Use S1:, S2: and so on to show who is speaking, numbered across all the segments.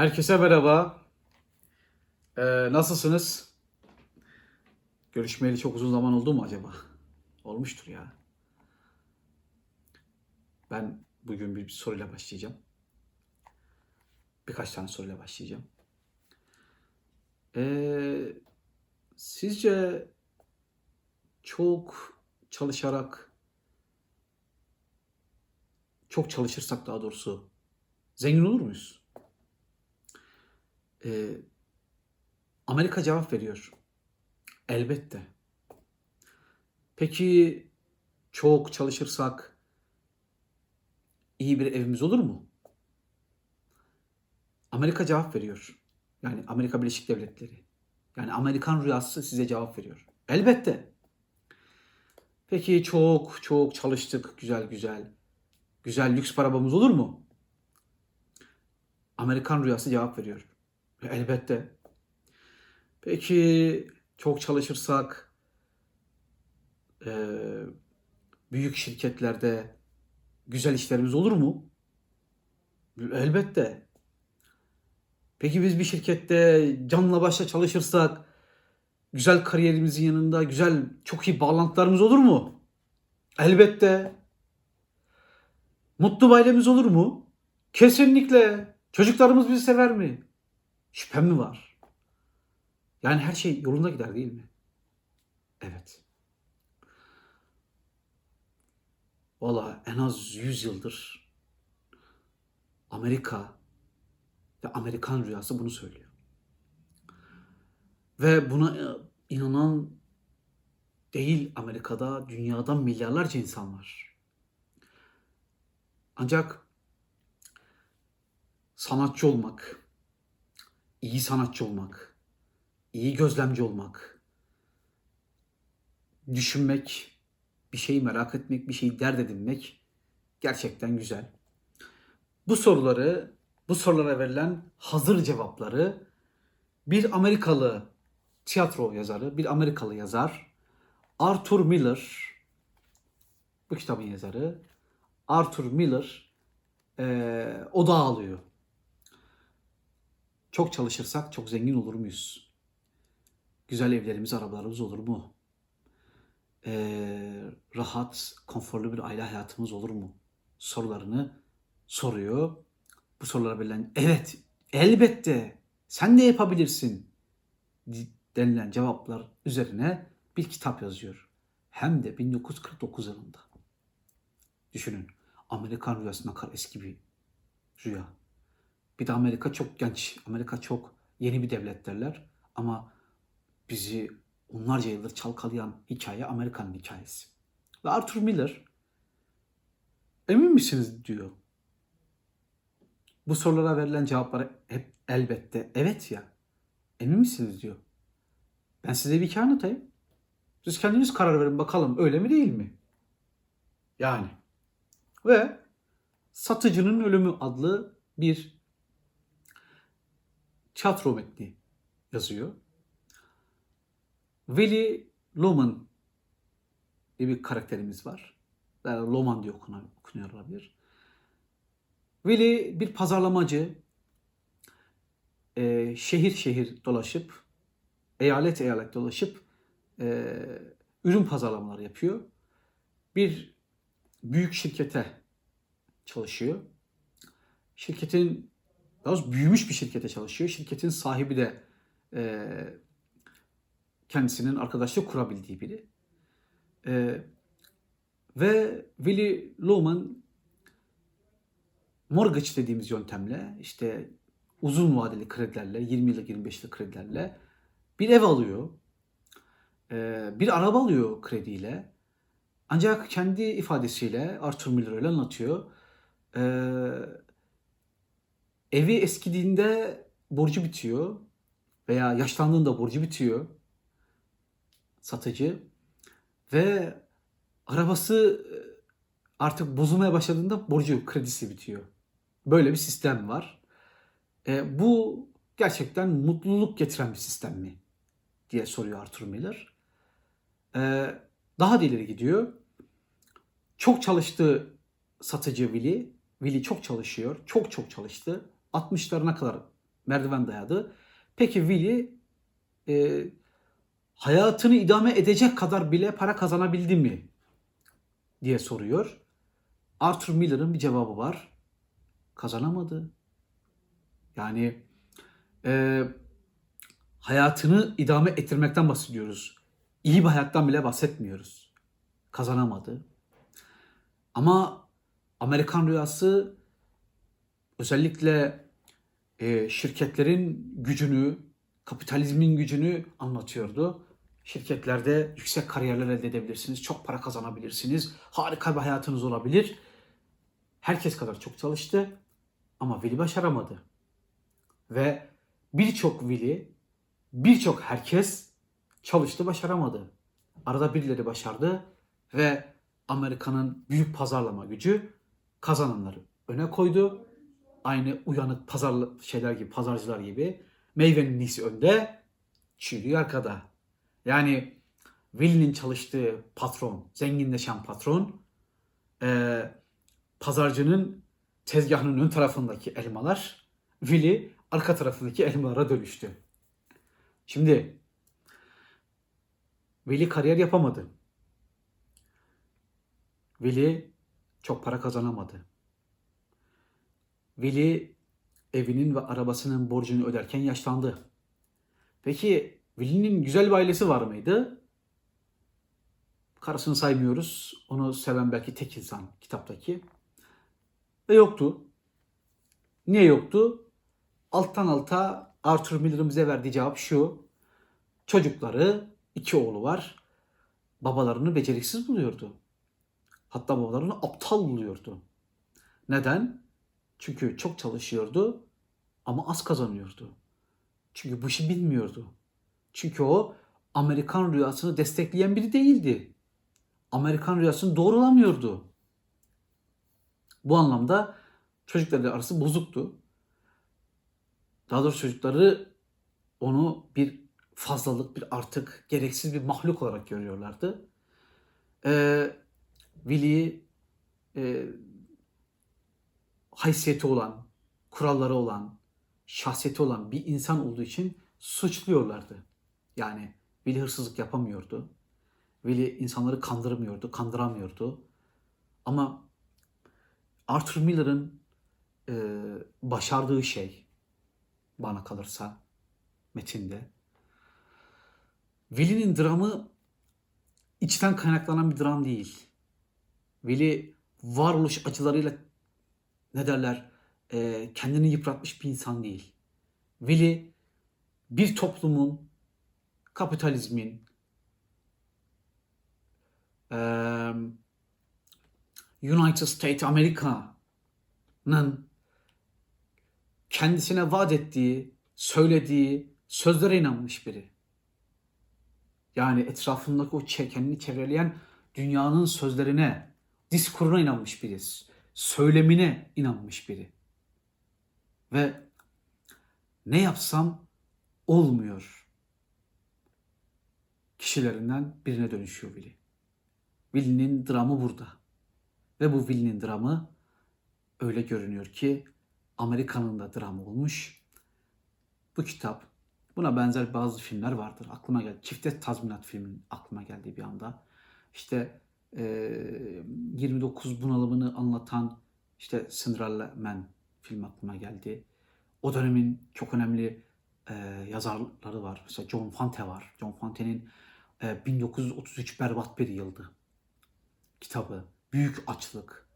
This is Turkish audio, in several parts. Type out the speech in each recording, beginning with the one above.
S1: Herkese merhaba. Ee, nasılsınız? Görüşmeyeli çok uzun zaman oldu mu acaba? Olmuştur ya. Ben bugün bir soruyla başlayacağım. Birkaç tane soruyla başlayacağım. Ee, sizce çok çalışarak, çok çalışırsak daha doğrusu zengin olur muyuz? Ee, Amerika cevap veriyor. Elbette. Peki çok çalışırsak iyi bir evimiz olur mu? Amerika cevap veriyor. Yani Amerika Birleşik Devletleri. Yani Amerikan rüyası size cevap veriyor. Elbette. Peki çok çok çalıştık güzel güzel. Güzel lüks arabamız olur mu? Amerikan rüyası cevap veriyor. Elbette. Peki çok çalışırsak eee, büyük şirketlerde güzel işlerimiz olur mu? Elbette. Peki biz bir şirkette canla başla çalışırsak güzel kariyerimizin yanında güzel çok iyi bağlantılarımız olur mu? Elbette. Mutlu ailemiz olur mu? Kesinlikle. Çocuklarımız bizi sever mi? Şüphem mi var? Yani her şey yolunda gider değil mi? Evet. Valla en az 100 yıldır Amerika ve Amerikan rüyası bunu söylüyor. Ve buna e, inanan değil Amerika'da, dünyada milyarlarca insan var. Ancak sanatçı olmak, iyi sanatçı olmak, iyi gözlemci olmak, düşünmek, bir şeyi merak etmek, bir şeyi dert edinmek gerçekten güzel. Bu soruları, bu sorulara verilen hazır cevapları bir Amerikalı tiyatro yazarı, bir Amerikalı yazar Arthur Miller bu kitabın yazarı Arthur Miller eee o da ağlıyor. Çok çalışırsak çok zengin olur muyuz? Güzel evlerimiz, arabalarımız olur mu? Ee, rahat, konforlu bir aile hayatımız olur mu? Sorularını soruyor. Bu sorulara verilen evet, elbette sen de yapabilirsin denilen cevaplar üzerine bir kitap yazıyor. Hem de 1949 yılında. Düşünün. Amerikan rüyası ne kadar eski bir rüya. Bir de Amerika çok genç. Amerika çok yeni bir devlet derler. Ama bizi onlarca yıldır çalkalayan hikaye Amerika'nın hikayesi. Ve Arthur Miller emin misiniz diyor. Bu sorulara verilen cevaplar hep elbette evet ya. Emin misiniz diyor. Ben size bir hikaye anlatayım. Siz kendiniz karar verin bakalım öyle mi değil mi? Yani. Ve Satıcının Ölümü adlı bir tiyatro metni yazıyor. Willy Loman diye bir karakterimiz var. Yani Loman diye okunuyor olabilir. Willy bir pazarlamacı. Ee, şehir şehir dolaşıp, eyalet eyalet dolaşıp ee, ürün pazarlamaları yapıyor. Bir büyük şirkete çalışıyor. Şirketin daha doğrusu büyümüş bir şirkete çalışıyor. Şirketin sahibi de e, kendisinin arkadaşlık kurabildiği biri. E, ve Willy Loman mortgage dediğimiz yöntemle işte uzun vadeli kredilerle 20 yıllık 25 yıllık kredilerle bir ev alıyor. E, bir araba alıyor krediyle. Ancak kendi ifadesiyle Arthur Miller öyle anlatıyor. Ee, evi eskidiğinde borcu bitiyor veya yaşlandığında borcu bitiyor satıcı ve arabası e, artık bozulmaya başladığında borcu kredisi bitiyor. Böyle bir sistem var. E, bu gerçekten mutluluk getiren bir sistem mi diye soruyor Arthur Miller. E, daha da ileri gidiyor. Çok çalıştı satıcı Willy. Willy çok çalışıyor. Çok çok çalıştı. 60'larına kadar merdiven dayadı. Peki Willy e, hayatını idame edecek kadar bile para kazanabildi mi? diye soruyor. Arthur Miller'ın bir cevabı var. Kazanamadı. Yani e, hayatını idame ettirmekten bahsediyoruz. İyi bir hayattan bile bahsetmiyoruz. Kazanamadı. Ama Amerikan rüyası özellikle e, şirketlerin gücünü, kapitalizmin gücünü anlatıyordu. Şirketlerde yüksek kariyerler elde edebilirsiniz, çok para kazanabilirsiniz, harika bir hayatınız olabilir. Herkes kadar çok çalıştı ama Willy başaramadı. Ve birçok Willy, birçok herkes çalıştı başaramadı. Arada birileri başardı ve Amerika'nın büyük pazarlama gücü kazananları öne koydu. Aynı uyanık pazarlı şeyler gibi, pazarcılar gibi meyvenin iyisi önde, çiğliği arkada. Yani Willy'nin çalıştığı patron, zenginleşen patron, eee, pazarcının tezgahının ön tarafındaki elmalar, Willy arka tarafındaki elmalara dönüştü. Şimdi Willy kariyer yapamadı. Willy çok para kazanamadı. Willy evinin ve arabasının borcunu öderken yaşlandı. Peki Willy'nin güzel bir ailesi var mıydı? Karısını saymıyoruz. Onu seven belki tek insan kitaptaki. Ve yoktu. Niye yoktu? Alttan alta Arthur Miller'ın bize verdiği cevap şu. Çocukları, iki oğlu var. Babalarını beceriksiz buluyordu. Hatta babalarını aptal buluyordu. Neden? Çünkü çok çalışıyordu ama az kazanıyordu. Çünkü bu işi bilmiyordu. Çünkü o Amerikan rüyasını destekleyen biri değildi. Amerikan rüyasını doğrulamıyordu. Bu anlamda çocukları arası bozuktu. Daha doğrusu çocukları onu bir fazlalık, bir artık, gereksiz bir mahluk olarak görüyorlardı. Ee, Willy'yi e, haysiyeti olan, kuralları olan, şahsiyeti olan bir insan olduğu için suçluyorlardı. Yani Willy hırsızlık yapamıyordu. Willy insanları kandırmıyordu, kandıramıyordu. Ama Arthur Miller'ın e, başardığı şey bana kalırsa metinde Willy'nin dramı içten kaynaklanan bir dram değil. Willy varoluş acılarıyla ne derler e, kendini yıpratmış bir insan değil. Willy bir toplumun, kapitalizmin, e, United States Amerika'nın kendisine vaat ettiği, söylediği sözlere inanmış biri. Yani etrafındaki o kendini çevreleyen dünyanın sözlerine, diskuruna inanmış biri. Söylemine inanmış biri. Ve ne yapsam olmuyor kişilerinden birine dönüşüyor Willy. Willy'nin dramı burada. Ve bu Willy'nin dramı öyle görünüyor ki Amerika'nın da dramı olmuş. Bu kitap, buna benzer bazı filmler vardır. Aklıma geldi. Çifte Tazminat filmin aklıma geldi bir anda. İşte 29 bunalımını anlatan işte Cinderella Man film aklıma geldi. O dönemin çok önemli eee, yazarları var. Mesela John Fante var. John Fante'nin eee, 1933 berbat bir yıldı kitabı. Büyük Açlık,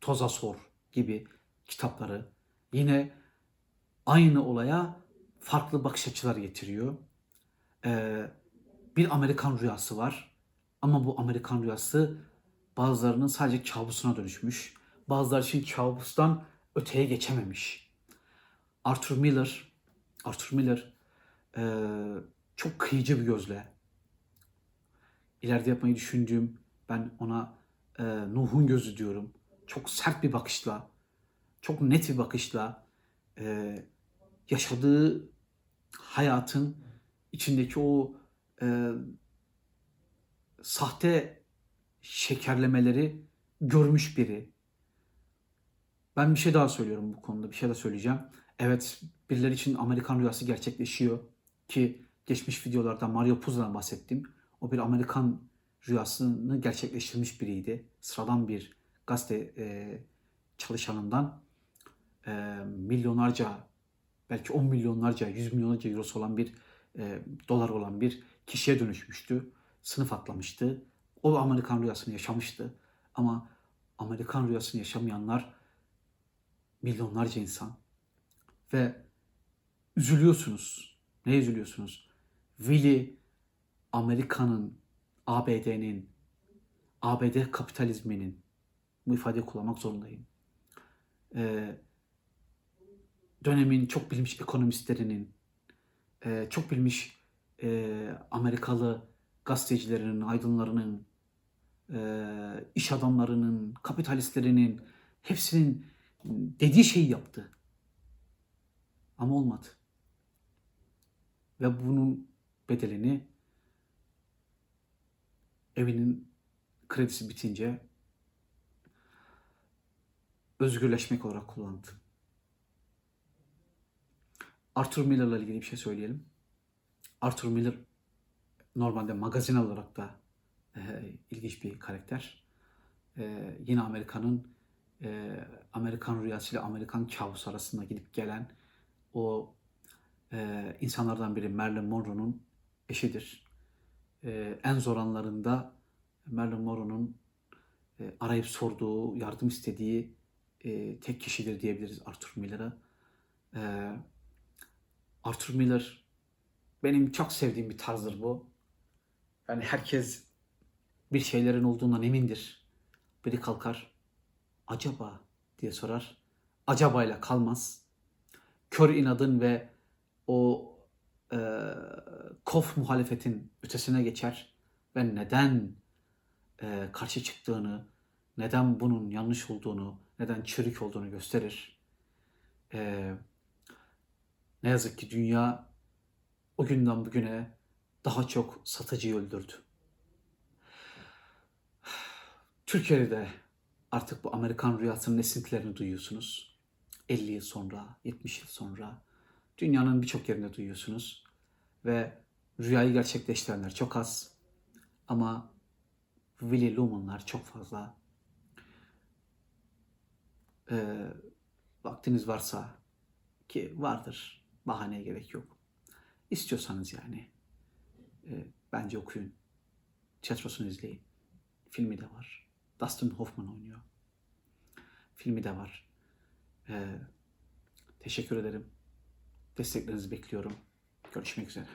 S1: Toza Sor gibi kitapları yine aynı olaya farklı bakış açıları getiriyor. Ee, bir Amerikan rüyası var. Ama bu Amerikan rüyası bazılarının sadece kabusuna dönüşmüş. Bazıları için kabustan öteye geçememiş. Arthur Miller, Arthur Miller eee, çok kıyıcı bir gözle. İleride yapmayı düşündüğüm, ben ona eee, Nuh'un gözü diyorum. Çok sert bir bakışla, çok net bir bakışla eee, yaşadığı hayatın içindeki o eee, sahte şekerlemeleri görmüş biri. Ben bir şey daha söylüyorum bu konuda. Bir şey daha söyleyeceğim. Evet, birileri için Amerikan rüyası gerçekleşiyor ki geçmiş videolarda Mario Puzo'dan bahsettim. O bir Amerikan rüyasını gerçekleştirmiş biriydi. Sıradan bir gazete e, çalışanından e, milyonlarca belki 10 milyonlarca, 100 milyonlarca eurosu olan bir e, dolar olan bir kişiye dönüşmüştü. Sınıf atlamıştı. O Amerikan rüyasını yaşamıştı. Ama Amerikan rüyasını yaşamayanlar milyonlarca insan. Ve üzülüyorsunuz. Ne üzülüyorsunuz? Willy Amerika'nın, ABD'nin, ABD kapitalizminin bu ifadeyi kullanmak zorundayım. Ee, dönemin çok bilmiş ekonomistlerinin, e, çok bilmiş e, Amerikalı gazetecilerinin, aydınlarının, e, iş adamlarının, kapitalistlerinin hepsinin dediği şeyi yaptı. Ama olmadı. Ve bunun bedelini evinin kredisi bitince özgürleşmek olarak kullandı. Arthur Miller'la ilgili bir şey söyleyelim. Arthur Miller normalde magazin olarak da e, ilginç bir karakter. E, yine Amerika'nın e, Amerikan rüyasıyla Amerikan kabusu arasında gidip gelen o e, insanlardan biri Marilyn Monroe'nun eşidir. E, en zor anlarında Marilyn Monroe'nun e, arayıp sorduğu, yardım istediği e, tek kişidir diyebiliriz Arthur Miller'a. E, Arthur Miller benim çok sevdiğim bir tarzdır bu. Yani herkes bir şeylerin olduğundan emindir. Biri kalkar, acaba diye sorar. Acabayla kalmaz. Kör inadın ve o e, kof muhalefetin ötesine geçer ve neden e, karşı çıktığını, neden bunun yanlış olduğunu, neden çürük olduğunu gösterir. E, ne yazık ki dünya o günden bugüne daha çok satıcıyı öldürdü. Türkiye'de de artık bu Amerikan rüyasının esintilerini duyuyorsunuz. 50 yıl sonra, 70 yıl sonra dünyanın birçok yerinde duyuyorsunuz. Ve rüyayı gerçekleştirenler çok az. Ama Willy Lumen'lar çok fazla. Ee, vaktiniz varsa ki vardır. Bahaneye gerek yok. İstiyorsanız yani e, bence okuyun. Tiyatrosunu izleyin. Filmi de var. Dustin Hoffman oynuyor. Filmi de var. Ee, teşekkür ederim. Desteklerinizi bekliyorum. Görüşmek üzere.